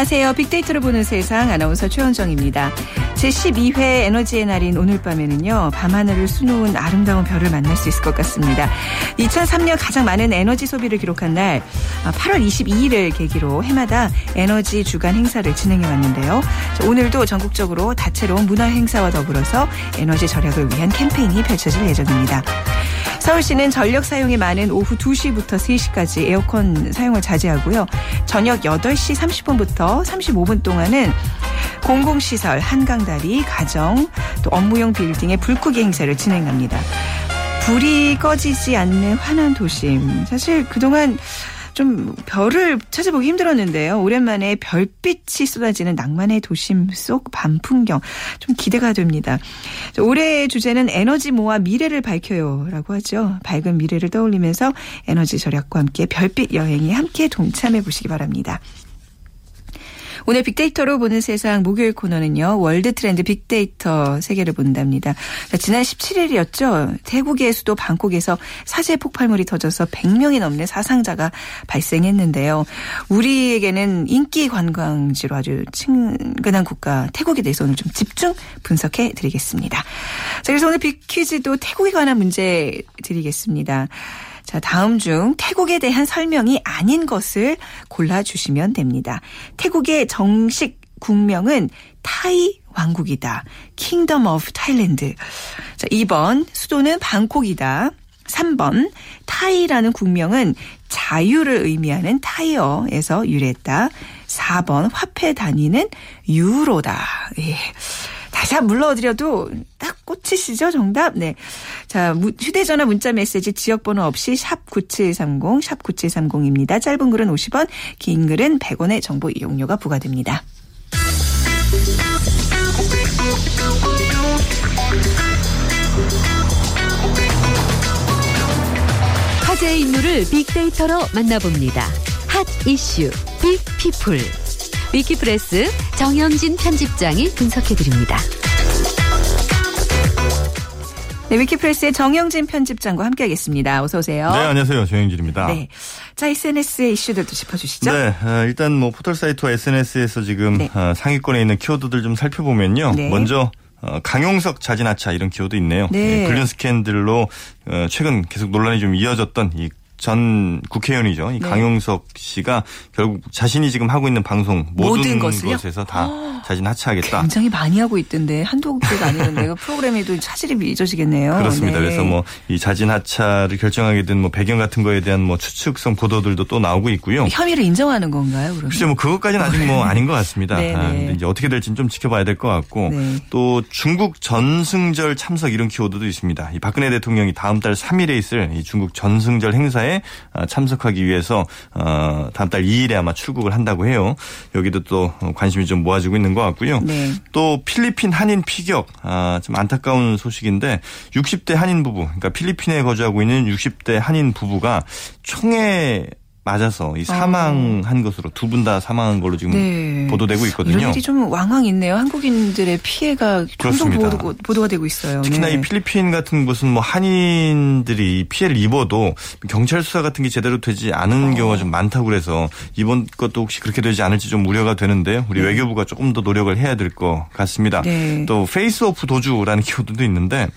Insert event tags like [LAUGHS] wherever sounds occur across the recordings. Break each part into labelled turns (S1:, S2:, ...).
S1: 안녕하세요. 빅데이터를 보는 세상 아나운서 최원정입니다. 제12회 에너지의 날인 오늘 밤에는요. 밤하늘을 수놓은 아름다운 별을 만날 수 있을 것 같습니다. 2003년 가장 많은 에너지 소비를 기록한 날 8월 아, 22일을 계기로 해마다 에너지 주간 행사를 진행해 왔는데요. 오늘도 전국적으로 다채로운 문화 행사와 더불어서 에너지 절약을 위한 캠페인이 펼쳐질 예정입니다. 서울시는 전력 사용이 많은 오후 2시부터 3시까지 에어컨 사용을 자제하고요. 저녁 8시 30분부터 35분 동안은 공공시설, 한강다리, 가정, 또 업무용 빌딩의 불크기 행사를 진행합니다. 불이 꺼지지 않는 환한 도심. 사실 그동안 좀 별을 찾아보기 힘들었는데요. 오랜만에 별빛이 쏟아지는 낭만의 도심 속 밤 풍경 좀 기대가 됩니다. 올해의 주제는 에너지 모아 미래를 밝혀요라고 하죠. 밝은 미래를 떠올리면서 에너지 절약과 함께 별빛 여행에 함께 동참해 보시기 바랍니다. 오늘 빅데이터로 보는 세상 목요일 코너는요. 월드 트렌드 빅데이터 세계를 본답니다. 지난 17일이었죠. 태국의 수도 방콕에서 사제 폭발물이 터져서 100명이 넘는 사상자가 발생했는데요. 우리에게는 인기 관광지로 아주 친근한 국가 태국에 대해서 오늘 좀 집중 분석해 드리겠습니다. 자, 그래서 오늘 빅퀴즈도 태국에 관한 문제 드리겠습니다. 자, 다음 중 태국에 대한 설명이 아닌 것을 골라주시면 됩니다. 태국의 정식 국명은 타이 왕국이다. Kingdom of Thailand. 자, 2번 수도는 방콕이다. 3번 타이라는 국명은 자유를 의미하는 타이어에서 유래했다. 4번 화폐 단위는 유로다. 예. 다시 한번 물러드려도 딱 꽂히시죠? 정답. 네. 자, 휴대전화 문자 메시지 지역번호 없이 샵 9730, 샵 9730입니다. 짧은 글은 50원, 긴 글은 100원의 정보 이용료가 부과됩니다.
S2: 화제의 인물을 빅데이터로 만나봅니다. 핫 이슈 빅피플. 위키프레스 정영진 편집장이 분석해드립니다.
S1: 네, 위키프레스의 정영진 편집장과 함께하겠습니다. 어서 오세요.
S3: 네, 안녕하세요. 정영진입니다. 네.
S1: 자, SNS의 이슈들도 짚어주시죠.
S3: 네, 어, 일단 뭐 포털 사이트와 SNS에서 지금 네. 어, 상위권에 있는 키워드들 좀 살펴보면요. 네. 먼저 어, 강용석 자진하차 이런 키워드 있네요. 네. 불륜 스캔들로 최근 계속 논란이 좀 이어졌던 이 전 국회의원이죠. 이 네. 강용석 씨가 결국 자신이 지금 하고 있는 방송 모든, 모든 것에서 다 아, 자진 하차하겠다.
S1: 굉장히 많이 하고 있던데 한두 개가 아니던데 그 프로그램에도 차질이 잊어지겠네요.
S3: 그렇습니다. 네. 그래서 뭐 이 자진 하차를 결정하게 된 뭐 배경 같은 거에 대한 뭐 추측성 보도들도 또 나오고 있고요.
S1: 혐의를 인정하는 건가요? 그러면?
S3: 글쎄 뭐 그것까지는 아직 뭐 아닌 것 같습니다. 네, 아, 네. 이제 어떻게 될지는 좀 지켜봐야 될 것 같고 네. 또 중국 전승절 참석 이런 키워드도 있습니다. 이 박근혜 대통령이 다음 달 3일에 있을 이 중국 전승절 행사에 행사에 어, 참석하기 위해서 어, 다음 달 2일에 아마 출국을 한다고 해요. 여기도 또 관심이 좀 모아지고 있는 것 같고요. 네. 또 필리핀 한인 피격 아, 좀 안타까운 소식인데 60대 한인 부부, 그러니까 필리핀에 거주하고 있는 60대 한인 부부가 총에 맞아서 이 사망한 어. 것으로 두 분 다 사망한 걸로 지금 네. 보도되고 있거든요.
S1: 이런 일이 좀 왕왕 있네요. 한국인들의 피해가 종종 보도, 보도가 되고 있어요.
S3: 특히나 네. 이 필리핀 같은 곳은 뭐 한인들이 피해를 입어도 경찰 수사 같은 게 제대로 되지 않은 어. 경우가 좀 많다고 그래서 이번 것도 혹시 그렇게 되지 않을지 좀 우려가 되는데요. 우리 네. 외교부가 조금 더 노력을 해야 될 것 같습니다. 네. 또 페이스오프 도주라는 키워드도 있는데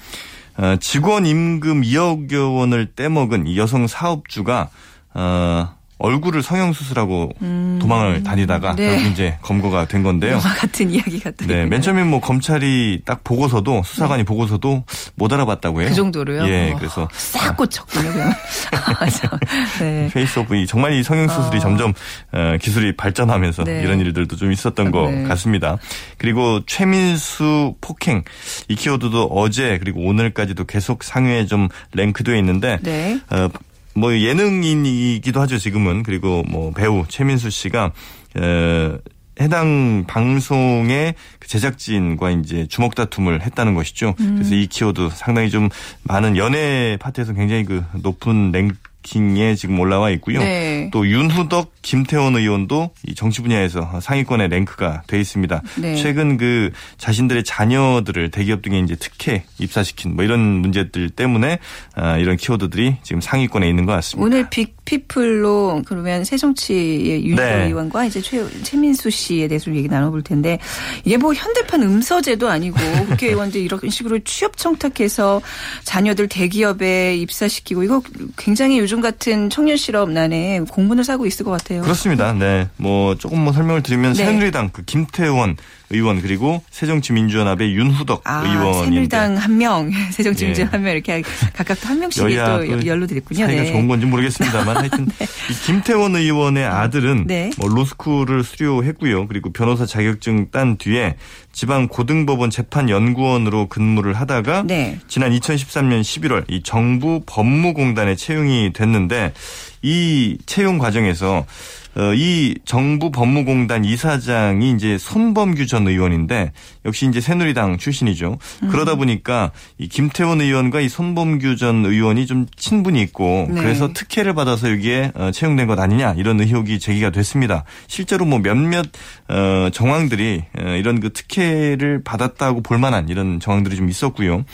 S3: 어, 직원 임금 2억 원을 떼먹은 이 여성 사업주가 어, 얼굴을 성형수술하고 음. 도망을 다니다가 네. 결국 이제 검거가 된 건데요.
S1: 같은 이야기가 또.
S3: 네, 맨 처음에 뭐 검찰이 딱 보고서도 수사관이 네. 보고서도 못 알아봤다고 해요.
S1: 그 정도로요?
S3: 예, 어, 그래서
S1: 싹 고쳤군요. [LAUGHS]
S3: 네. 페이스오프 정말 이 성형수술이 어. 점점 어, 기술이 발전하면서 네. 이런 일들도 좀 있었던 것 네. 같습니다. 그리고 최민수 폭행 이 키워드도 어제 그리고 오늘까지도 계속 상위에 좀 랭크되어 있는데 네. 어, 뭐 예능인이기도 하죠 지금은 그리고 뭐 배우 최민수 씨가 에, 해당 방송의 그 제작진과 이제 주먹 다툼을 했다는 것이죠. 음. 그래서 이 키워드 상당히 좀 많은 연예 파트에서 굉장히 그 높은 랭 킹에 지금 올라와 있고요. 네. 또 윤후덕, 김태원 의원도 이 정치 분야에서 상위권에 랭크가 돼 있습니다. 네. 최근 그 자신들의 자녀들을 대기업 등에 이제 특혜 입사시킨 뭐 이런 문제들 때문에 아, 이런 키워드들이 지금 상위권에 있는 것 같습니다.
S1: 오늘 빅 빅피플로 그러면 새정치의 윤석 네. 의원과 이제 최, 최민수 씨에 대해서 얘기 나눠볼 텐데 이게 뭐 현대판 음서제도 아니고 국회의원들 이런 식으로 취업 청탁해서 자녀들 대기업에 입사시키고 이거 굉장히 요즘 같은 청년 실업 난에 공분을 사고 있을 것 같아요.
S3: 그렇습니다. 네. 뭐 조금 뭐 설명을 드리면 네. 새누리당 그 김태원 의원 그리고 새정치민주연합의 윤후덕 아, 의원인데
S1: 새누리당 한 명, [LAUGHS] 새정치민주연합 예. 한명 이렇게 각각 한 명씩 또 연루됐군요.
S3: 사이가 네. 좋은 건지 모르겠습니다만 [LAUGHS] 하여튼 네. 김태원 의원의 아들은 네. 뭐 로스쿨을 수료했고요. 그리고 변호사 자격증 딴 뒤에 지방 고등법원 재판 연구원으로 근무를 하다가 네. 지난 2013년 11월 이 정부 법무공단에 채용이 됐 는데 이 채용 과정에서 어, 이 정부 법무공단 이사장이 이제 손범규 전 의원인데 역시 이제 새누리당 출신이죠. 음. 그러다 보니까 이 김태원 의원과 이 손범규 전 의원이 좀 친분이 있고 네. 그래서 특혜를 받아서 여기에 어, 채용된 것 아니냐 이런 의혹이 제기가 됐습니다. 실제로 뭐 몇몇 어, 정황들이 이런 그 특혜를 받았다고 볼 만한 이런 정황들이 좀 있었고요.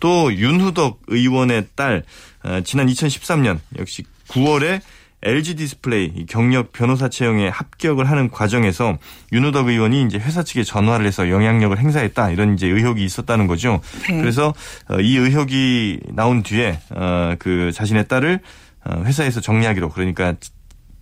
S3: 또 윤후덕 의원의 딸 지난 2013년 역시 9월에 LG 디스플레이 경력 변호사 채용에 합격을 하는 과정에서 윤호덕 의원이 이제 회사 측에 전화를 해서 영향력을 행사했다 이런 이제 의혹이 있었다는 거죠. 네. 그래서 어, 이 의혹이 나온 뒤에 어, 그 자신의 딸을 어, 회사에서 정리하기로 그러니까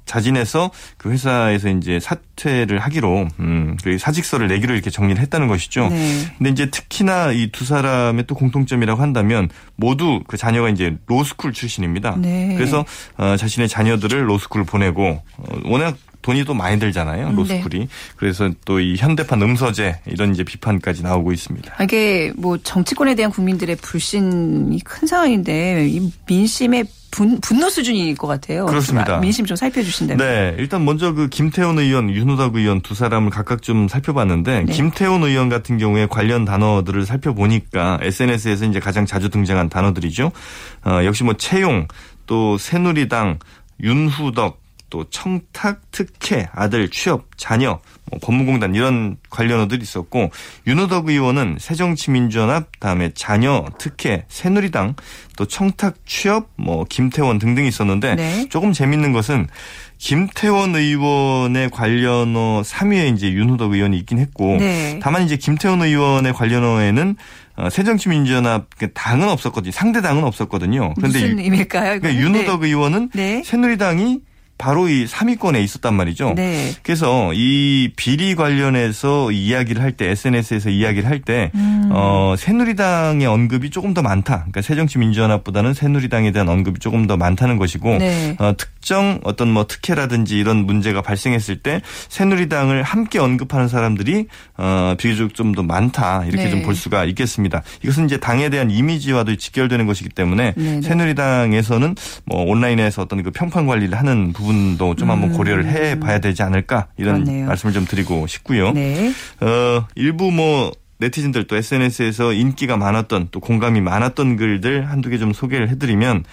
S3: 자진해서 그 회사에서 이제 사퇴를 하기로 음, 그 사직서를 내기로 이렇게 정리를 했다는 것이죠. 네. 근데 이제 특히나 이 두 사람의 또 공통점이라고 한다면 모두 그 자녀가 이제 로스쿨 출신입니다. 네. 그래서 어, 자신의 자녀들을 로스쿨 보내고 어, 워낙 돈이 또 많이 들잖아요. 음, 로스쿨이. 네. 그래서 또 이 현대판 음서제 이런 이제 비판까지 나오고 있습니다.
S1: 이게 뭐 정치권에 대한 국민들의 불신이 큰 상황인데 이 민심의 분, 분노 수준일 것 같아요.
S3: 그렇습니다.
S1: 민심 좀 살펴주신다면.
S3: 네. 일단 먼저 그 김태원 의원, 윤호덕 의원 두 사람을 각각 좀 살펴봤는데 네. 김태원 의원 같은 경우에 관련 단어들을 살펴보니까 SNS에서 이제 가장 자주 등장한 단어들이죠. 어, 역시 뭐 채용, 또 새누리당, 윤후덕, 또 청탁, 특혜, 아들 취업, 자녀, 뭐 법무공단 이런 관련어들이 있었고 윤호덕 의원은 새정치민주연합 다음에 자녀, 특혜, 새누리당 또 청탁, 취업, 뭐 김태원 등등이 있었는데 네. 조금 재밌는 것은 김태원 의원의 관련어 3위에 이제 윤호덕 의원이 있긴 했고 네. 다만 이제 김태원 의원의 관련어에는 어, 새정치민주연합 그 당은 없었거든요. 상대 당은 없었거든요.
S1: 그런데 무슨 의미일까요?
S3: 그러니까 윤호덕 네. 의원은 네. 새누리당이 바로 이 3위권에 있었단 말이죠. 네. 그래서 이 비리 관련해서 이야기를 할 때 SNS에서 이야기를 할때 음. 어, 새누리당의 언급이 조금 더 많다. 그러니까 새정치민주연합보다는 새누리당에 대한 언급이 조금 더 많다는 것이고 네. 어, 특정 어떤 뭐 특혜라든지 이런 문제가 발생했을 때 새누리당을 함께 언급하는 사람들이 어, 비교적 좀 더 많다 이렇게 네. 좀볼 수가 있겠습니다. 이것은 이제 당에 대한 이미지와도 직결되는 것이기 때문에 네, 네. 새누리당에서는 뭐 온라인에서 어떤 그 평판 관리를 하는 부분 부분도 좀 한번 음. 고려를 해 봐야 되지 않을까 이런 그렇네요. 말씀을 좀 드리고 싶고요. 네. 어, 일부 뭐 네티즌들 또 SNS에서 인기가 많았던 또 공감이 많았던 글들 한두 개 좀 소개를 해드리면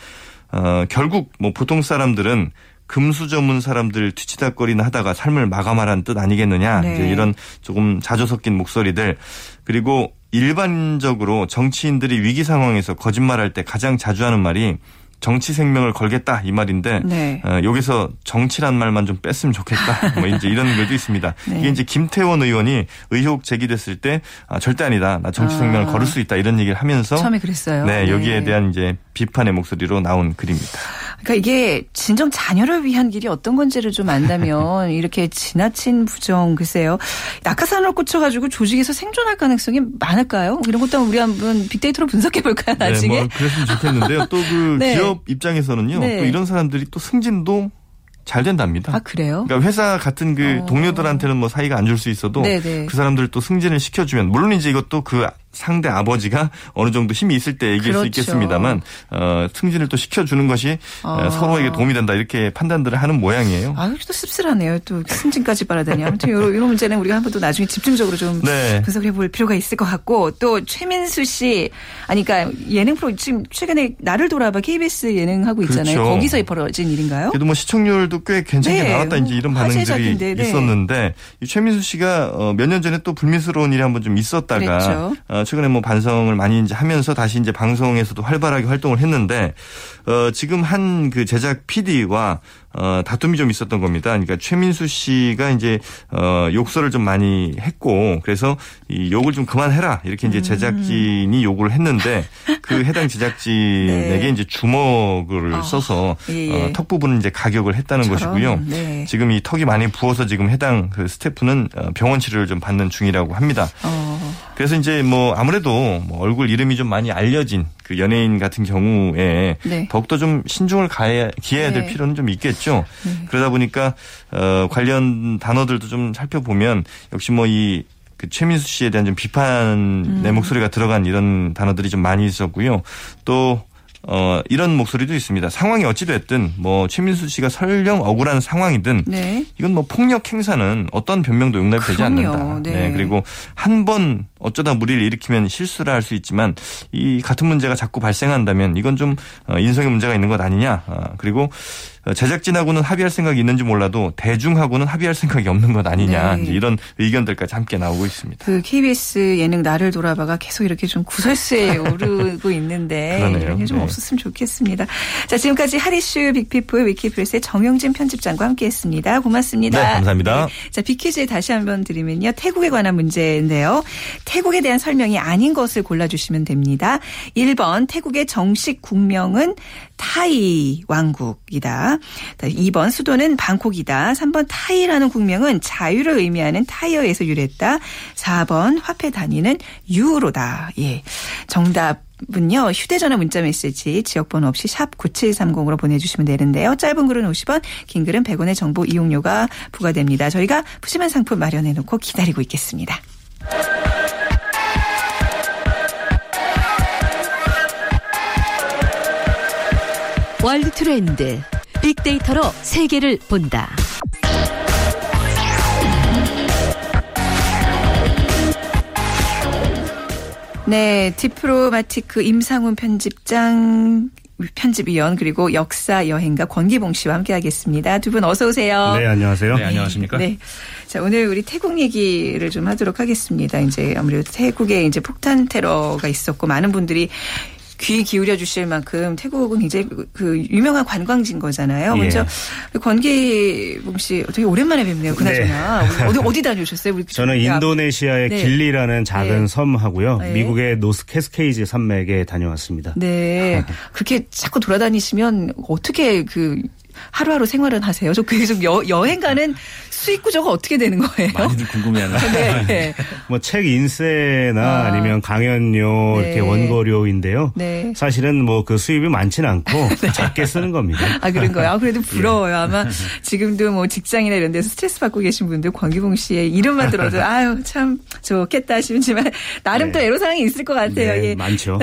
S3: 어, 결국 뭐 보통 사람들은 금수 전문 사람들 뒤치다거리나 하다가 삶을 마감하라는 뜻 아니겠느냐 네. 이제 이런 조금 자조 섞인 목소리들 그리고 일반적으로 정치인들이 위기 상황에서 거짓말할 때 가장 자주 하는 말이 정치 생명을 걸겠다 이 말인데 네. 어, 여기서 정치란 말만 좀 뺐으면 좋겠다. 뭐 이제 이런 [LAUGHS] 글도 있습니다. 네. 이게 이제 김태원 의원이 의혹 제기됐을 때 아, 절대 아니다. 나 정치 생명을 아. 걸을 수 있다 이런 얘기를 하면서
S1: 처음에 그랬어요.
S3: 네, 여기에 네. 대한 이제 비판의 목소리로 나온 글입니다.
S1: 그러니까 이게 진정 자녀를 위한 길이 어떤 건지를 좀 안다면 [LAUGHS] 이렇게 지나친 부정 글쎄요. 낙하산을 꽂혀가지고 조직에서 생존할 가능성이 많을까요? 이런 것도 우리 한번 빅데이터로 분석해 볼까요 나중에?
S3: 네, 뭐 그랬으면 좋겠는데요. 또그 [LAUGHS] 네. 기업 입장에서는요. 네. 또 이런 사람들이 또 승진도 잘 된답니다.
S1: 아 그래요?
S3: 그러니까 회사 같은 그 어. 동료들한테는 뭐 사이가 안 좋을 수 있어도 네네. 네. 그 사람들 또 승진을 시켜주면 물론 이제 이것도 그 상대 아버지가 어느 정도 힘이 있을 때 얘기할 그렇죠. 수 있겠습니다만 어, 승진을 또 시켜주는 것이 아. 서로에게 도움이 된다 이렇게 판단들을 하는 모양이에요.
S1: 아유 또 씁쓸하네요. 또 승진까지 바라다니 아무튼 이런, 이런 문제는 우리가 한 번 또 나중에 집중적으로 좀 네. 분석해 볼 필요가 있을 것 같고 또 최민수 씨 아니 그러니까 예능 프로 지금 최근에 나를 돌아봐 KBS 예능 하고 있잖아요. 그렇죠. 거기서 벌어진 일인가요?
S3: 그래도 뭐 시청률도 꽤 괜찮게 네. 나왔다 이제 이런 반응들이 네. 있었는데 최민수 씨가 어, 몇년 전에 또 불미스러운 일이 한 번 좀 있었다가 어, 어, 최근에 뭐 반성을 많이 이제 하면서 다시 이제 방송에서도 활발하게 활동을 했는데 어, 지금 한 그 제작 PD와 어, 다툼이 좀 있었던 겁니다. 그러니까 최민수 씨가 이제 어, 욕설을 좀 많이 했고 그래서 이 욕을 좀 그만해라 이렇게 이제 음. 제작진이 요구를 했는데 그 해당 제작진에게 [LAUGHS] 네. 이제 주먹을 어. 써서 예, 예. 어, 턱 부분은 이제 가격을 했다는 저런. 것이고요. 네. 지금 이 턱이 많이 부어서 지금 해당 그 스태프는 어, 병원 치료를 좀 받는 중이라고 합니다. 어. 그래서 이제 뭐 아무래도 뭐 얼굴 이름이 좀 많이 알려진 그 연예인 같은 경우에 네. 더욱더 좀 신중을 가해, 기해야 될 네. 필요는 좀 있겠죠. 네. 그러다 보니까 어 관련 단어들도 좀 살펴보면 역시 뭐이 그 최민수 씨에 대한 좀 비판의 음. 목소리가 들어간 이런 단어들이 좀 많이 있었고요. 또 어, 이런 목소리도 있습니다. 상황이 어찌됐든 뭐 최민수 씨가 설령 억울한 상황이든 네. 이건 뭐 폭력 행사는 어떤 변명도 용납이 되지 않는다. 네. 네. 그리고 한 번 어쩌다 무리를 일으키면 실수를 할 수 있지만 이 같은 문제가 자꾸 발생한다면 이건 좀 어, 인성의 문제가 있는 것 아니냐. 어, 그리고 제작진하고는 합의할 생각이 있는지 몰라도 대중하고는 합의할 생각이 없는 것 아니냐 네. 이런 의견들까지 함께 나오고 있습니다.
S1: 그 KBS 예능 나를 돌아봐가 계속 이렇게 좀 구설수에 [LAUGHS] 오르고 있는데 이런 게좀 네. 없었으면 좋겠습니다. 자 지금까지 하리슈 빅피플 위키프레스의 정영진 편집장과 함께했습니다. 고맙습니다.
S3: 네, 감사합니다.
S1: 네. 자 빅퀴즈 다시 한번 드리면요 태국에 관한 문제인데요. 태국에 대한 설명이 아닌 것을 골라주시면 됩니다. 1번 태국의 정식 국명은 타이 왕국이다. 2번 수도는 방콕이다. 3번 타이라는 국명은 자유를 의미하는 타이어에서 유래했다. 4번 화폐 단위는 유로다. 예. 정답 은요 휴대전화 문자메시지 지역번호 없이 샵 9730으로 보내주시면 되는데요. 짧은 글은 50원 긴 글은 100원의 정보 이용료가 부과됩니다. 저희가 푸짐한 상품 마련해놓고 기다리고 있겠습니다.
S2: 월드 트렌드 빅데이터로 세계를 본다.
S1: 네, 디플로마티크 임상훈 편집장 편집위원 그리고 역사 여행가 권기봉 씨와 함께하겠습니다. 두 분 어서 오세요.
S4: 네, 안녕하세요.
S5: 네, 안녕하십니까? 네.
S1: 자, 오늘 우리 태국 얘기를 좀 하도록 하겠습니다. 이제 아무래도 태국에 이제 폭탄 테러가 있었고 많은 분들이 귀 기울여 주실 만큼 태국은 굉장히 그, 그 유명한 관광지인 거잖아요. 예. 먼저 권기봉 씨 되게 오랜만에 뵙네요. 그나저나 네. 어디 어디 다녀오셨어요? 우리 [LAUGHS]
S4: 저는 인도네시아의 네. 길리라는 작은 네. 섬하고요. 네. 미국의 노스 캐스케이즈 산맥에 다녀왔습니다.
S1: 네. [LAUGHS] 그렇게 자꾸 돌아다니시면 어떻게 그 하루하루 생활은 하세요? 저 계속 여, 여행 가는 수익 구조가 어떻게 되는 거예요?
S5: 많이들 궁금해하는. [LAUGHS] 네. 네.
S4: 뭐책 인쇄나 아. 니면 강연료 네. 이렇게 원고료인데요. 네. 사실은 뭐 그 수입이 많지는 않고 [LAUGHS] 네. 작게 쓰는 겁니다.
S1: 아 그런 거요? 아, 그래도 [LAUGHS] 예. 부러워요. 아마 지금도 뭐 직장이나 이런 데서 스트레스 받고 계신 분들 권기봉 씨의 이름만 들어도 아유 참 좋겠다 싶지만 나름 또 네. 애로사항이 있을 것 같아요.
S4: 네, 예. 많죠.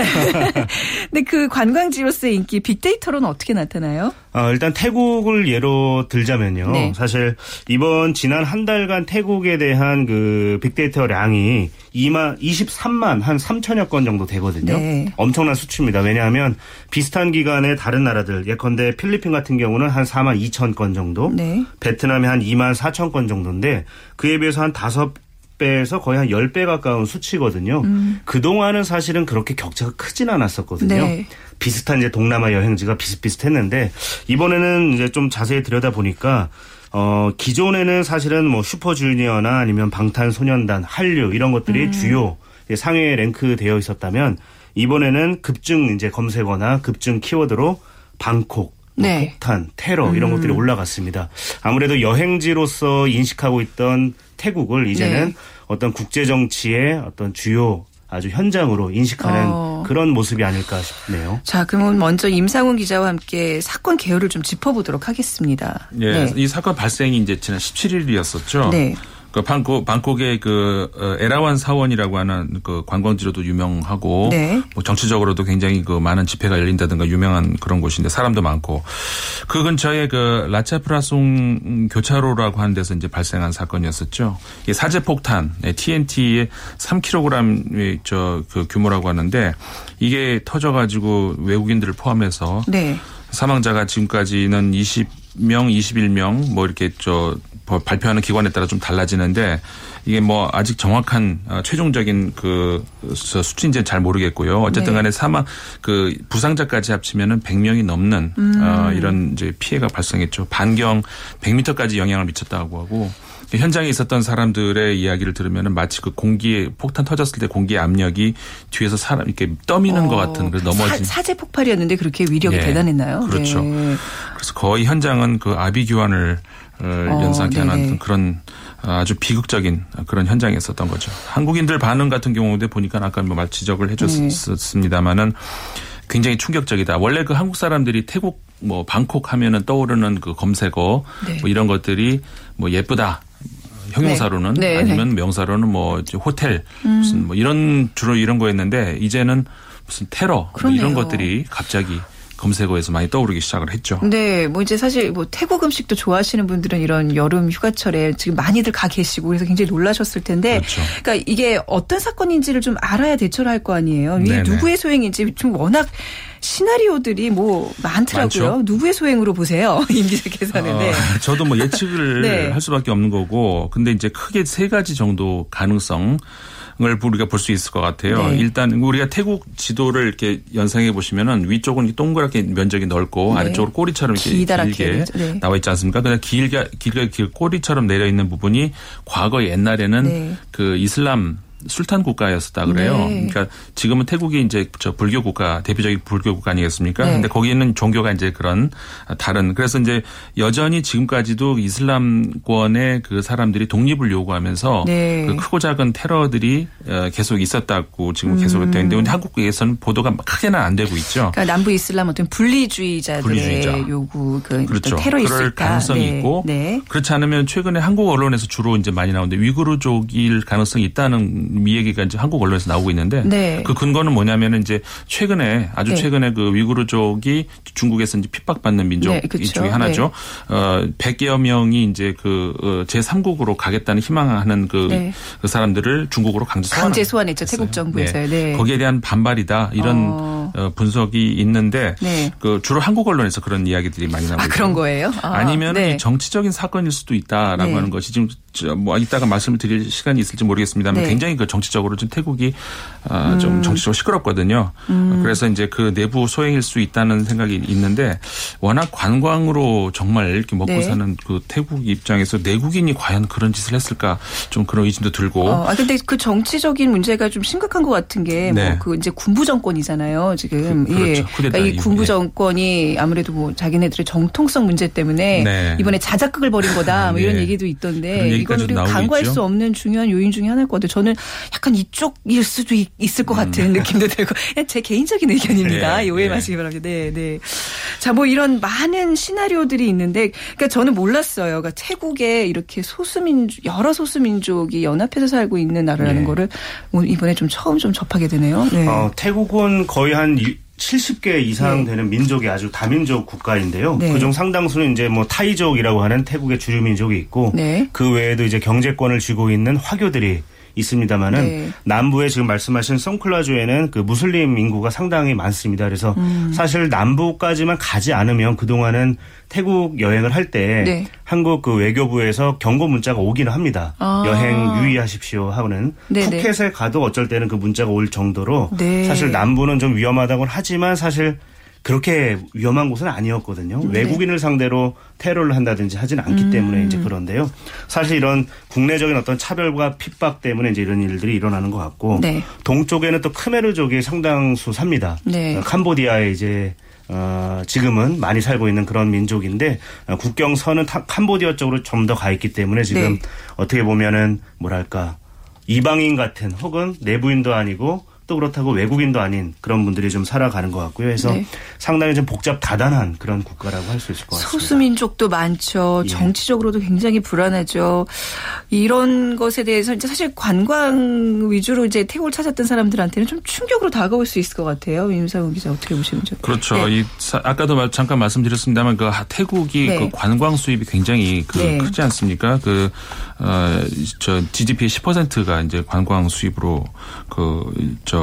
S1: 근데 그 관광지로서의 인기 빅데이터로는 어떻게 나타나요?
S4: 어, 일단 태국을 예로 들자면요. 네. 사실 이번 지난 한 달간 태국에 대한 그 빅데이터량이 2만 23만 한 3천여 건 정도 되거든요. 네. 엄청난 수치입니다. 왜냐하면 비슷한 기간에 다른 나라들 예컨대 필리핀 같은 경우는 한 4만 2천 건 정도, 네. 베트남이 한 2만 4천 건 정도인데 그에 비해서 한 다섯 배에서 거의 한 10배 가까운 수치거든요. 음. 그동안은 사실은 그렇게 격차가 크진 않았었거든요. 네. 비슷한 이제 동남아 여행지가 비슷비슷했는데 이번에는 이제 좀 자세히 들여다 보니까 어 기존에는 사실은 뭐 슈퍼주니어나 아니면 방탄소년단, 한류 이런 것들이 음. 주요 상위에 랭크되어 있었다면 이번에는 급증 이제 검색어나 급증 키워드로 방콕 뭐 네. 폭탄, 테러 이런 음. 것들이 올라갔습니다. 아무래도 여행지로서 인식하고 있던 태국을 이제는 네. 어떤 국제 정치의 어떤 주요 아주 현장으로 인식하는 어. 그런 모습이 아닐까 싶네요.
S1: 자, 그러면 먼저 임상훈 기자와 함께 사건 개요를 좀 짚어보도록 하겠습니다.
S5: 예, 네. 이 사건 발생이 이제 지난 17일이었었죠. 네. 그 방콕 방콕의 그 어, 에라완 사원이라고 하는 그 관광지로도 유명하고 네. 뭐 정치적으로도 굉장히 그 많은 집회가 열린다든가 유명한 그런 곳인데 사람도 많고 그 근처에 그 라차프라송 교차로라고 하는 데서 이제 발생한 사건이었었죠. 이 사제 폭탄 TNT의 3kg의 저 그 규모라고 하는데 이게 터져가지고 외국인들을 포함해서 네. 사망자가 지금까지는 20명, 21명 뭐 이렇게 저 발표하는 기관에 따라 좀 달라지는데 이게 뭐 아직 정확한 어, 최종적인 그 수치인지는 잘 모르겠고요. 어쨌든 네. 간에 사망 그 부상자까지 합치면은 100명이 넘는 음. 어, 이런 이제 피해가 발생했죠. 반경 100m까지 영향을 미쳤다고 하고 현장에 있었던 사람들의 이야기를 들으면 마치 그 공기에 폭탄 터졌을 때 공기 압력이 뒤에서 사람 이렇게 떠미는 어, 것 같은 그 넘어진
S1: 사, 제 폭발이었는데 그렇게 위력이 네. 대단했나요?
S5: 그렇죠. 네. 그래서 거의 현장은 그 아비규환을 어, 연상케 하는 그런 아주 비극적인 그런 현장이었었던 거죠. 한국인들 반응 같은 경우도 보니까 아까 뭐 말 지적을 해줬습니다마는 굉장히 충격적이다. 원래 그 한국 사람들이 태국 뭐 방콕 하면은 떠오르는 그 검색어 네. 뭐 이런 것들이 뭐 예쁘다 형용사로는 네. 네. 아니면 명사로는 뭐 호텔 음. 무슨 뭐 이런 주로 이런 거였는데 이제는 무슨 테러 뭐 이런 것들이 갑자기 검색어에서 많이 떠오르기 시작을 했죠.
S1: 네, 뭐 이제 사실 뭐 태국 음식도 좋아하시는 분들은 이런 여름 휴가철에 지금 많이들 가 계시고 그래서 굉장히 놀라셨을 텐데, 그렇죠. 그러니까 이게 어떤 사건인지를 좀 알아야 대처를 할 거 아니에요. 이게 누구의 소행인지 좀 워낙 시나리오들이 뭐 많더라고요. 많죠? 누구의 소행으로 보세요, [LAUGHS] 임 기자께서는. 어, 네. [LAUGHS]
S5: 저도 뭐 예측을 네. 할 수밖에 없는 거고, 근데 이제 크게 세 가지 정도 가능성. 을 우리가 볼 수 있을 것 같아요. 네. 일단 우리가 태국 지도를 이렇게 연상해 보시면은 위쪽은 동그랗게 면적이 넓고 네. 아래쪽으로 꼬리처럼 이렇게 길게 네. 나와 있지 않습니까? 그냥 길게 길게 길 꼬리처럼 내려 있는 부분이 과거 옛날에는 네. 그 이슬람 술탄 국가였었다 그래요. 네. 그러니까 지금은 태국이 이제 저 불교 국가 대표적인 불교 국가 아니겠습니까? 네. 근데 거기에는 종교가 이제 그런 다른 그래서 이제 여전히 지금까지도 이슬람권의 그 사람들이 독립을 요구하면서 네. 그 크고 작은 테러들이 어, 계속 있었다고 지금 계속 음. 되는데 한국에서는 보도가 크게는 안 되고 있죠.
S1: 그러니까 남부 이슬람 어떤 분리주의자들의 분리주의자. 요구 그
S5: 그렇죠.
S1: 테러 있을까?
S5: 그럴 가능성이 네. 있고 네. 그렇지 않으면 최근에 한국 언론에서 주로 이제 많이 나오는데 위구르족일 가능성이 있다는 이 얘기가 이제 한국 언론에서 나오고 있는데 네. 그 근거는 뭐냐면은 이제 최근에 아주 네. 최근에 그 위구르족이 중국에서 이제 핍박받는 민족 네, 그렇죠. 중에 하나죠. 네. 어 100여 명이 이제 그 어, 제3국으로 가겠다는 희망하는 그, 네. 그 사람들을 중국으로 강제 소환
S1: 강제 소환했죠. 태국 정부에서요. 네.
S5: 네. 거기에 대한 반발이다. 이런 어. 어 분석이 있는데 그 주로 한국 언론에서 그런 이야기들이 많이 나오고 아,
S1: 그런 거예요?
S5: 아, 니면 정치적인 사건일 수도 있다라고 하는 것이 지금 뭐 이따가 말씀을 드릴 시간이 있을지 모르겠습니다만 네. 굉장히 그 정치적으로 좀 태국이 음. 좀 정치적으로 시끄럽거든요. 음. 그래서 이제 그 내부 소행일 수 있다는 생각이 있는데 워낙 관광으로 정말 이렇게 먹고 네. 사는 그 태국 입장에서 내국인이 과연 그런 짓을 했을까 좀 그런 의심도 들고.
S1: 어, 아 근데 그 정치적인 문제가 좀 심각한 것 같은 게 뭐그 이제 군부 정권이잖아요 지금. 그, 렇죠 예. 그러니까 이 군부 정권이 아무래도 뭐 자기네들의 정통성 문제 때문에 네. 이번에 자작극을 벌인 거다 뭐 이런 네. 얘기도 있던데 이건 우리가 간과할 있죠? 수 없는 중요한 요인 중에 하나일 것 같아요. 저는 약간 이쪽일 수도 있, 을것 같은 음. 느낌도 들고 [LAUGHS] 제 개인적인 의견입니다. 네, 오해 네. 마시기 바랍니다. 네, 네. 자, 뭐 이런 많은 시나리오들이 있는데 그러니까 저는 몰랐어요. 그러니까 태국에 이렇게 소수민족 여러 소수민족이 연합해서 살고 있는 나라라는 네. 거를 이번에 좀 처음 좀 접하게 되네요. 네.
S4: 어, 태국은 거의 한 70개 이상 네. 되는 민족이 아주 다민족 국가인데요. 네. 그중 상당수는 이제 뭐 타이족이라고 하는 태국의 주류 민족이 있고 네. 그 외에도 이제 경제권을 쥐고 있는 화교들이 있습니다만은 네. 남부에 지금 말씀하신 송클라주에는 그 무슬림 인구가 상당히 많습니다. 그래서 음. 사실 남부까지만 가지 않으면 그동안은 태국 여행을 할때 네. 한국 그 외교부에서 경고 문자가 오기는 합니다. 아. 여행 유의하십시오 하고는 네네. 네. 푸켓에 가도 어쩔 때는 그 문자가 올 정도로 네. 사실 남부는 좀 위험하다고는 하지만 사실 그렇게 위험한 곳은 아니었거든요. 네. 외국인을 상대로 테러를 한다든지 하지는 않기 음. 때문에 이제 그런데요. 사실 이런 국내적인 어떤 차별과 핍박 때문에 이제 이런 일들이 일어나는 것 같고 네. 동쪽에는 또 크메르족이 상당수 삽니다. 네. 어, 캄보디아에 이제 어, 지금은 많이 살고 있는 그런 민족인데 어, 국경선은 캄보디아 쪽으로 좀 더 가 있기 때문에 지금 네. 어떻게 보면은 뭐랄까 이방인 같은 혹은 내부인도 아니고 또 그렇다고 외국인도 아닌 그런 분들이 좀 살아가는 것 같고요. 해서 네. 상당히 좀 복잡 다단한 그런 국가라고 할 수 있을 것 같습니다.
S1: 소수민족도 많죠. 예. 정치적으로도 굉장히 불안하죠. 이런 것에 대해서 이제 사실 관광 위주로 이제 태국을 찾았던 사람들한테는 좀 충격으로 다가올 수 있을 것 같아요. 임상훈 기자 어떻게 보시는지.
S5: 그렇죠. 네. 이 아까도 잠깐 말씀드렸습니다만 그 태국이 네. 그 관광 수입이 굉장히 그 네. 크지 않습니까? 그 어 저 GDP의 10%가 이제 관광 수입으로 그저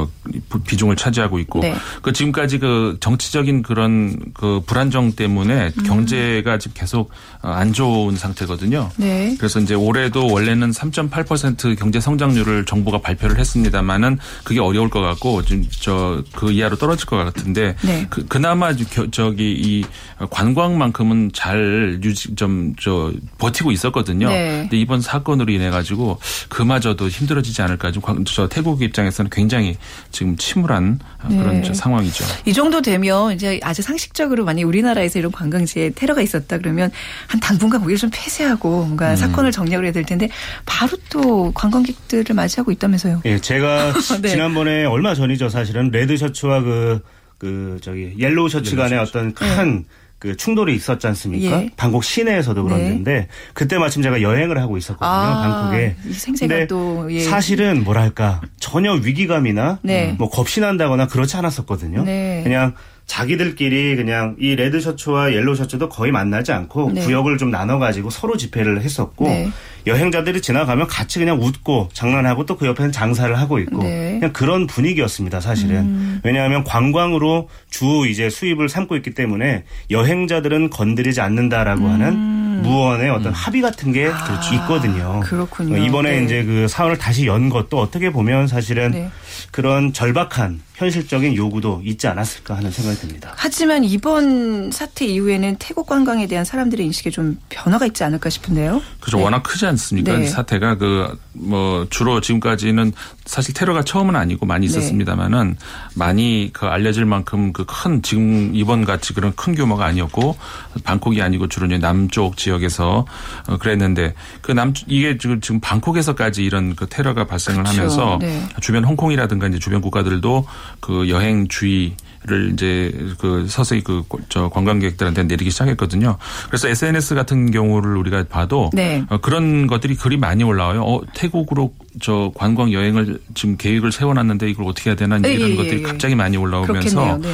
S5: 비중을 차지하고 있고 네. 그 지금까지 그 정치적인 그런 그 불안정 때문에 음. 경제가 지금 계속 안 좋은 상태거든요. 네. 그래서 이제 올해도 원래는 3.8% 경제 성장률을 정부가 발표를 했습니다만은 그게 어려울 것 같고 지금 저 그 이하로 떨어질 것 같은데 네. 그, 그나마 저기 이 관광만큼은 잘 유지 좀 저 버티고 있었거든요. 네. 근데 이번 사건으로 인해 가지고 그마저도 힘들어지지 않을까 좀 저 태국 입장에서는 굉장히 지금 침울한 네. 그런 상황이죠.
S1: 이 정도 되면 이제 아주 상식적으로 만약 우리나라에서 이런 관광지에 테러가 있었다 그러면 한 당분간 거기를 좀 폐쇄하고 뭔가 음. 사건을 정리하려 해야 될 텐데 바로 또 관광객들을 맞이하고 있다면서요.
S4: 예, 제가 [LAUGHS] 네. 지난번에 얼마 전이죠 사실은 레드 셔츠와 그, 그 저기 옐로우 셔츠 간의 어떤 큰 네. 그 충돌이 있었지 않습니까? 예. 방콕 시내에서도 네. 그랬는데 네. 그때 마침 제가 여행을 하고 있었거든요. 아, 방콕에.
S1: 생생한 또
S4: 예. 사실은 뭐랄까 전혀 위기감이나 네. 뭐 겁이 난다거나 그렇지 않았었거든요. 네. 그냥 자기들끼리 그냥 이 red shirt와 yellow shirt도 거의 만나지 않고 네. 구역을 좀 나눠가지고 서로 집회를 했었고 네. 여행자들이 지나가면 같이 그냥 웃고 장난하고 또 그 옆에는 장사를 하고 있고 네. 그냥 그런 분위기였습니다 사실은 음. 왜냐하면 관광으로 주 이제 수입을 삼고 있기 때문에 여행자들은 건드리지 않는다라고 음. 하는 무언의 어떤 음. 합의 같은 게 아, 있거든요.
S1: 그렇군요.
S4: 이번에 네. 이제 그 사원을 다시 연 것도 어떻게 보면 사실은 네. 그런 절박한 현실적인 요구도 있지 않았을까 하는 생각이 듭니다.
S1: 하지만 이번 사태 이후에는 태국 관광에 대한 사람들의 인식에 좀 변화가 있지 않을까 싶은데요.
S5: 그죠. 네. 워낙 크지 않습니까? 네. 사태가 그 뭐 주로 지금까지는 사실 테러가 처음은 아니고 많이 네. 있었습니다만은 네. 많이 그 알려질 만큼 그 큰 지금 이번 같이 그런 큰 규모가 아니었고 방콕이 아니고 주로 이제 남쪽 지역에서 어 그랬는데 그 남 이게 지금 지금 방콕에서까지 이런 그 테러가 발생을 그렇죠. 하면서 네. 주변 홍콩이라든가 이제 주변 국가들도 그 여행 주의 를 이제 그 서서히 그 저 관광객들한테 내리기 시작했거든요. 그래서 SNS 같은 경우를 우리가 봐도 네. 어, 그런 것들이 그리 많이 올라와요. 어, 태국으로 저 관광 여행을 지금 계획을 세워놨는데 이걸 어떻게 해야 되나 이런 예, 예, 것들이 예. 갑자기 많이 올라오면서 네.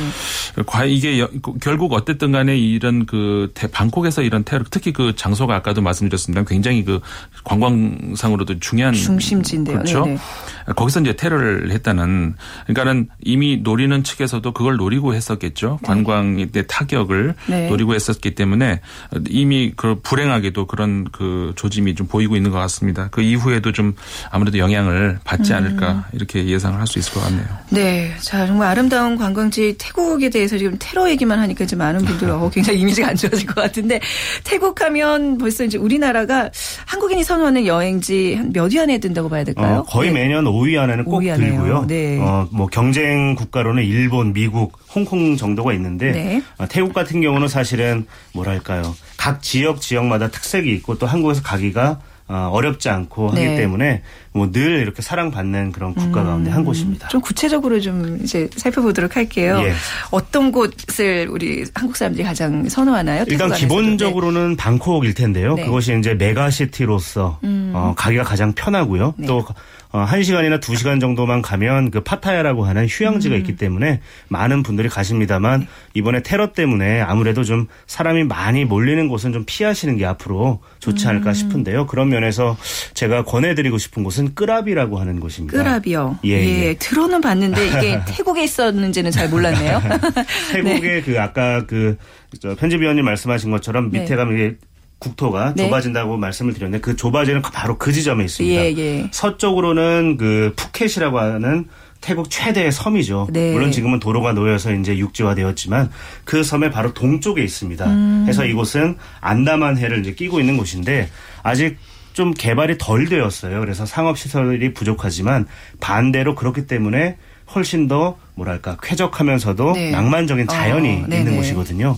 S5: 과연 이게 결국 어쨌든 간에 이런 그 방콕에서 이런 테러 특히 그 장소가 아까도 말씀드렸습니다. 굉장히 그 관광상으로도 중요한
S1: 중심지인데요.
S5: 그렇죠. 네네. 거기서 이제 테러를 했다는 그러니까는 이미 노리는 측에서도 그걸 노리고 했었겠죠. 네. 관광의 타격을 네. 노리고 했었기 때문에 이미 그 불행하게도 그런 그 조짐이 좀 보이고 있는 것 같습니다. 그 이후에도 좀 아무래도 영향을 받지 음. 않을까 이렇게 예상을 할 수 있을 것 같네요.
S1: 네. 자, 정말 아름다운 관광지 태국에 대해서 지금 테러 얘기만 하니까 이제 많은 분들 [LAUGHS] 어, 굉장히 이미지가 안 좋아질 것 같은데 태국 하면 벌써 이제 우리나라가 한국인이 선호하는 여행지 몇위 안에 든다고 봐야 될까요?
S4: 어, 거의 네. 매년 5위 안에는 꼭 5위 들고요. 네. 어, 뭐 경쟁 국가로는 일본, 미국, 홍콩 정도가 있는데 네. 어, 태국 같은 경우는 사실은 뭐랄까요 각 지역 지역마다 특색이 있고 또 한국에서 가기가 어, 어렵지 않고 하기 네. 때문에 뭐 늘 이렇게 사랑받는 그런 국가 음, 가운데 한 곳입니다.
S1: 좀 구체적으로 좀 이제 살펴보도록 할게요. 예. 어떤 곳을 우리 한국 사람들이 가장 선호하나요?
S4: 일단 기본적으로는 네. 방콕일 텐데요. 네. 그것이 이제 메가시티로서 음. 어, 가기가 가장 편하고요. 네. 또 어, 1시간이나 2시간 정도만 가면 그 파타야라고 하는 휴양지가 음. 있기 때문에 많은 분들이 가십니다만 이번에 테러 때문에 아무래도 좀 사람이 많이 몰리는 곳은 좀 피하시는 게 앞으로 좋지 않을까 음. 싶은데요. 그런 면에서 제가 권해드리고 싶은 곳은 끄라비라고 하는 곳입니다.
S1: 끄라비요. 예, 예. 예. 들어는 봤는데 이게 [LAUGHS] 태국에 있었는지는 잘 몰랐네요. [LAUGHS]
S4: 태국의 [LAUGHS] 네. 그 아까 그 편집위원님 말씀하신 것처럼 밑에 네. 가면 이게 국토가 네. 좁아진다고 말씀을 드렸는데 그 좁아지는 바로 그 지점에 있습니다. 예, 예. 서쪽으로는 그 푸켓이라고 하는 태국 최대의 섬이죠. 네. 물론 지금은 도로가 놓여서 이제 육지화되었지만 그 섬의 바로 동쪽에 있습니다. 음. 해서 이곳은 안다만해를 이제 끼고 있는 곳인데 아직 좀 개발이 덜 되었어요. 그래서 상업 시설이 부족하지만 반대로 그렇기 때문에 훨씬 더 뭐랄까 쾌적하면서도 네. 낭만적인 자연이 어, 있는 곳이거든요.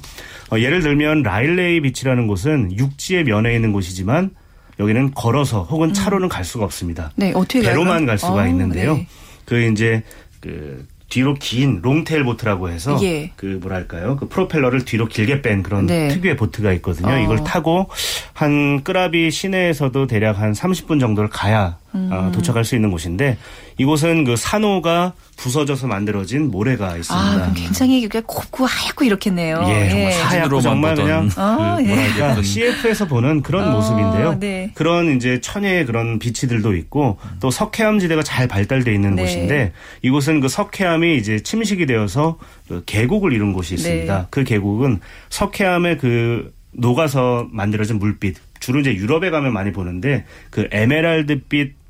S4: 어, 예를 들면 라일레이 비치라는 곳은 육지에 면해 있는 곳이지만 여기는 걸어서 혹은 음. 차로는 갈 수가 없습니다. 네, 어떻게 배로만 갈 수가 어, 있는데요. 네. 그 이제 그 뒤로 긴 롱테일 보트라고 해서 예. 그 뭐랄까요 그 프로펠러를 뒤로 길게 뺀 그런 네. 특유의 보트가 있거든요. 어. 이걸 타고 한 끄라비 시내에서도 대략 한 30분 정도를 가야 음. 어, 도착할 수 있는 곳인데 이곳은 그 산호가 부서져서 만들어진 모래가 있습니다.
S1: 아, 굉장히 곱고 하얗고 이렇겠네요.
S4: 예, 정말 예. 하얗고 정말 그냥 어, 그 뭐랄까 예. CF에서 보는 그런 어, 모습인데요. 네. 그런 이제 천혜의 그런 비치들도 있고 또 석회암 지대가 잘 발달돼 있는 네. 곳인데 이곳은 그 석회암이 이제 침식이 되어서 그 계곡을 이룬 곳이 있습니다. 네. 그 계곡은 석회암의 그 녹아서 만들어진 물빛 주로 이제 유럽에 가면 많이 보는데 그 에메랄드빛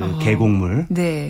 S4: 그 어. 계곡물이 네.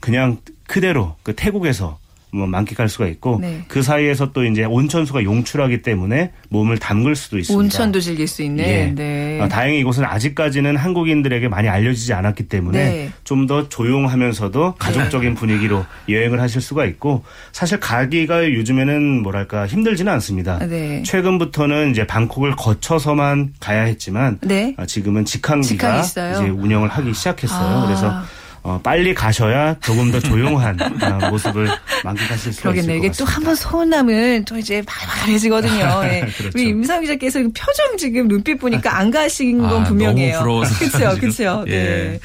S4: 그냥 그대로 그 태국에서 뭐 만끽할 수가 있고 네. 그 사이에서 또 이제 온천수가 용출하기 때문에 몸을 담글 수도 있습니다.
S1: 온천도 즐길 수 있는. 예.
S4: 네. 아, 다행히 이곳은 아직까지는 한국인들에게 많이 알려지지 않았기 때문에 네. 좀더 조용하면서도 가족적인 분위기로 여행을 하실 수가 있고 사실 가기가 요즘에는 뭐랄까 힘들지는 않습니다. 네. 최근부터는 이제 방콕을 거쳐서만 가야 했지만 네. 아, 지금은 직항기가 이제 운영을 하기 시작했어요. 아. 그래서 어, 빨리 가셔야 조금 더 조용한 어, 모습을 만끽하실 수가 있을 것 같습니다.
S1: 이게 또 한 번 소원하면 또 이제 말말해지거든요. 네. [LAUGHS] 그렇죠. 우리 임상 기자께서 표정 지금 눈빛 보니까 안 가신 건 아, 분명해요. 그렇죠, 그렇죠. 예. 네.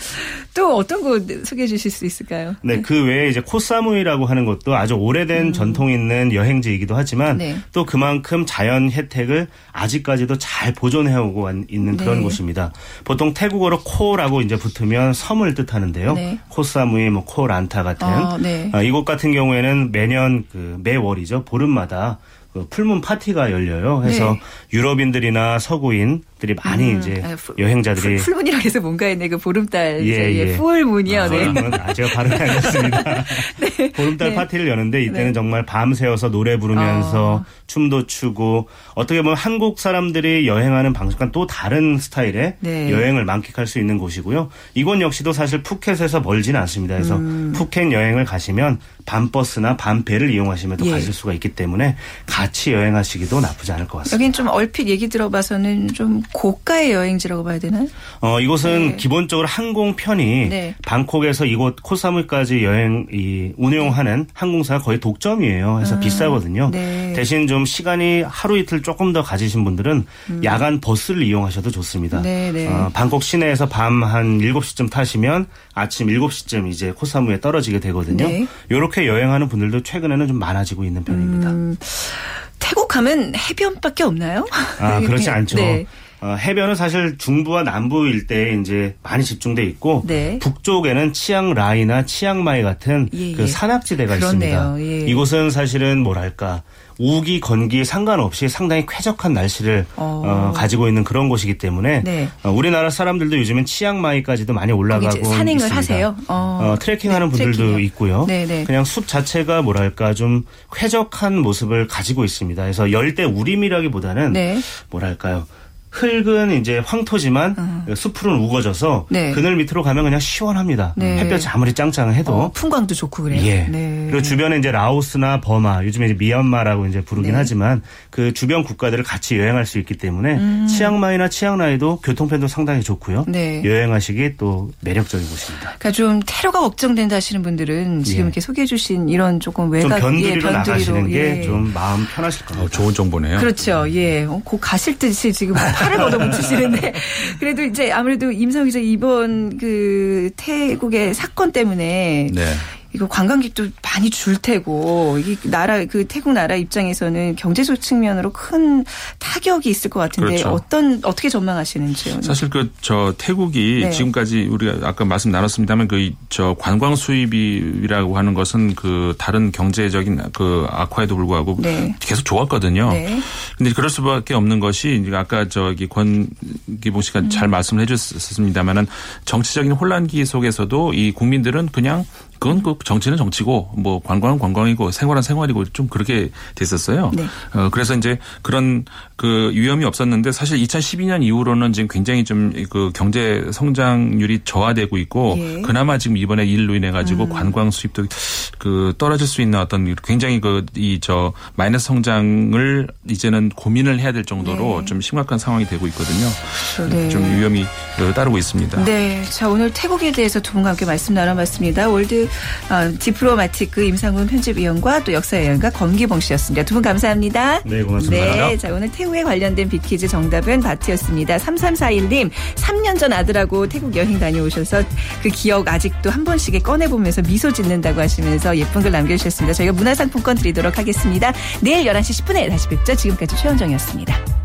S1: 또 어떤 곳 소개해 주실 수 있을까요?
S4: 네, 네. 그 외에 이제 코사무이라고 하는 것도 아주 오래된 음. 전통 있는 여행지이기도 하지만 네. 또 그만큼 자연 혜택을 아직까지도 잘 보존해 오고 있는 그런 네. 곳입니다. 보통 태국어로 코라고 이제 붙으면 섬을 뜻하는데요. 네. 코사무이, 뭐 코란타 같은 어, 아, 이곳 같은 경우에는 매년 그 매월이죠 보름마다 그 full moon party가 열려요. 해서 네. 유럽인들이나 서구인 들이 많이 음, 이제 아, 푸, 여행자들이
S1: full, 문이라 해서 뭔가 했네. 그 보름달 예, 예. 풀문이요.
S4: 아, 네. 아, 제가 발음이 아니었습니다. [LAUGHS] 네. 보름달 네. 파티를 여는데 이때는 네. 정말 밤새워서 노래 부르면서 어. 춤도 추고 어떻게 보면 한국 사람들이 여행하는 방식과는 또 다른 스타일의 네. 여행을 만끽할 수 있는 곳이고요. 이곳 역시도 사실 푸켓에서 멀지는 않습니다. 그래서 음. 푸켓 여행을 가시면 밤버스나 밤배를 이용하시면 또 예. 가실 수가 있기 때문에 같이 여행하시기도 나쁘지 않을 것 같습니다.
S1: 여긴 좀 얼핏 얘기 들어봐서는 좀 고가의 여행지라고 봐야 되나요?
S4: 어, 이곳은 네. 기본적으로 항공편이 네. 방콕에서 이곳 코사무이까지 여행 이 운영하는 항공사가 거의 독점이에요. 그래서 아, 비싸거든요. 네. 대신 좀 시간이 하루 이틀 조금 더 가지신 분들은 음. 야간 버스를 이용하셔도 좋습니다. 네, 네. 어, 방콕 시내에서 밤 한 7시쯤 타시면 아침 7시쯤 이제 코사무에 떨어지게 되거든요. 이렇게 네. 여행하는 분들도 최근에는 좀 많아지고 있는 편입니다. 음.
S1: 태국 하면 해변밖에 없나요?
S4: 아, 그렇지 [LAUGHS] 않죠. 네. 어, 해변은 사실 중부와 남부 일대에 이제 많이 집중돼 있고 네. 북쪽에는 치앙라이나 치앙마이 같은 예, 그 예. 산악지대가 그렇네요. 있습니다. 예. 이곳은 사실은 뭐랄까 우기 건기 상관없이 상당히 쾌적한 날씨를 어. 어, 가지고 있는 그런 곳이기 때문에 네. 어, 우리나라 사람들도 요즘엔 치앙마이까지도 많이 올라가고 산행을 있습니다. 하세요. 어. 어 트레킹하는 네, 분들도 트레킹이요. 있고요. 네, 네. 그냥 숲 자체가 뭐랄까 좀 쾌적한 모습을 가지고 있습니다. 그래서 열대 우림이라기보다는 네. 뭐랄까요. 흙은 이제 황토지만 음. 숲풀은 우거져서 네. 그늘 밑으로 가면 그냥 시원합니다. 네. 햇볕이 아무리 짱짱해도 어,
S1: 풍광도 좋고 그래요.
S4: 예. 네. 그리고 주변에 이제 라오스나 버마, 요즘에 이제 미얀마라고 이제 부르긴 네. 하지만 그 주변 국가들을 같이 여행할 수 있기 때문에 음. 치앙마이나 치앙라이도 교통편도 상당히 좋고요. 네. 여행하시기 또 매력적인 곳입니다.
S1: 그러니까 좀 테러가 걱정된다 하시는 분들은 지금 예. 이렇게 소개해 주신 이런 조금 외곽
S4: 좀 변두리로, 예, 변두리로 나가시는 게좀 예. 마음 편하실 겁니다. 어,
S5: 좋은 정보네요.
S1: 그렇죠. 예, 곧 가실 듯이 지금 [LAUGHS] 팔을 걷어붙이시는데 그래도 이제 아무래도 임성 기자 이번 그 태국의 사건 때문에 네. 이거 관광객도 많이 줄 테고 이 나라 그 태국 나라 입장에서는 경제적 측면으로 큰 타격이 있을 것 같은데 그렇죠. 어떤 어떻게 전망하시는지요?
S5: 사실 그 저 태국이 네. 지금까지 우리가 아까 말씀 나눴습니다만 그 저 관광 수입이라고 하는 것은 그 다른 경제적인 그 악화에도 불구하고 네. 계속 좋았거든요. 네. 근데 그럴 수밖에 없는 것이 아까 저기 권기봉 씨가 음. 잘 말씀을 해주셨습니다만은 정치적인 혼란기 속에서도 이 국민들은 그냥 그건 그 정치는 정치고 뭐 관광은 관광이고 생활은 생활이고 좀 그렇게 됐었어요. 네. 어, 그래서 이제 그런 그 위험이 없었는데 사실 2012년 이후로는 지금 굉장히 좀 그 경제 성장률이 저하되고 있고 예. 그나마 지금 이번에 일로 인해 가지고 음. 관광 수입도 그 떨어질 수 있는 어떤 굉장히 그 이 저 마이너스 성장을 이제는 고민을 해야 될 정도로 네. 좀 심각한 상황이 되고 있거든요. 네. 좀 위험이 따르고 있습니다.
S1: 네. 자, 오늘 태국에 대해서 두 분과 함께 말씀 나눠봤습니다. 월드 어, Diplomatique 임상훈 편집위원과 또 역사여행가 권기봉 씨였습니다. 두 분 감사합니다.
S4: 네, 고맙습니다.
S1: 네, 자 오늘 태국에 관련된 big 퀴즈 정답은 바트였습니다. 3341님 3년 전 아들하고 태국 여행 다녀오셔서 그 기억 아직도 한 번씩 꺼내보면서 미소 짓는다고 하시면서 예쁜 글 남겨주셨습니다. 저희가 문화상품권 드리도록 하겠습니다. 내일 11시 10분에 다시 뵙죠. 지금까지 최원정이었습니다.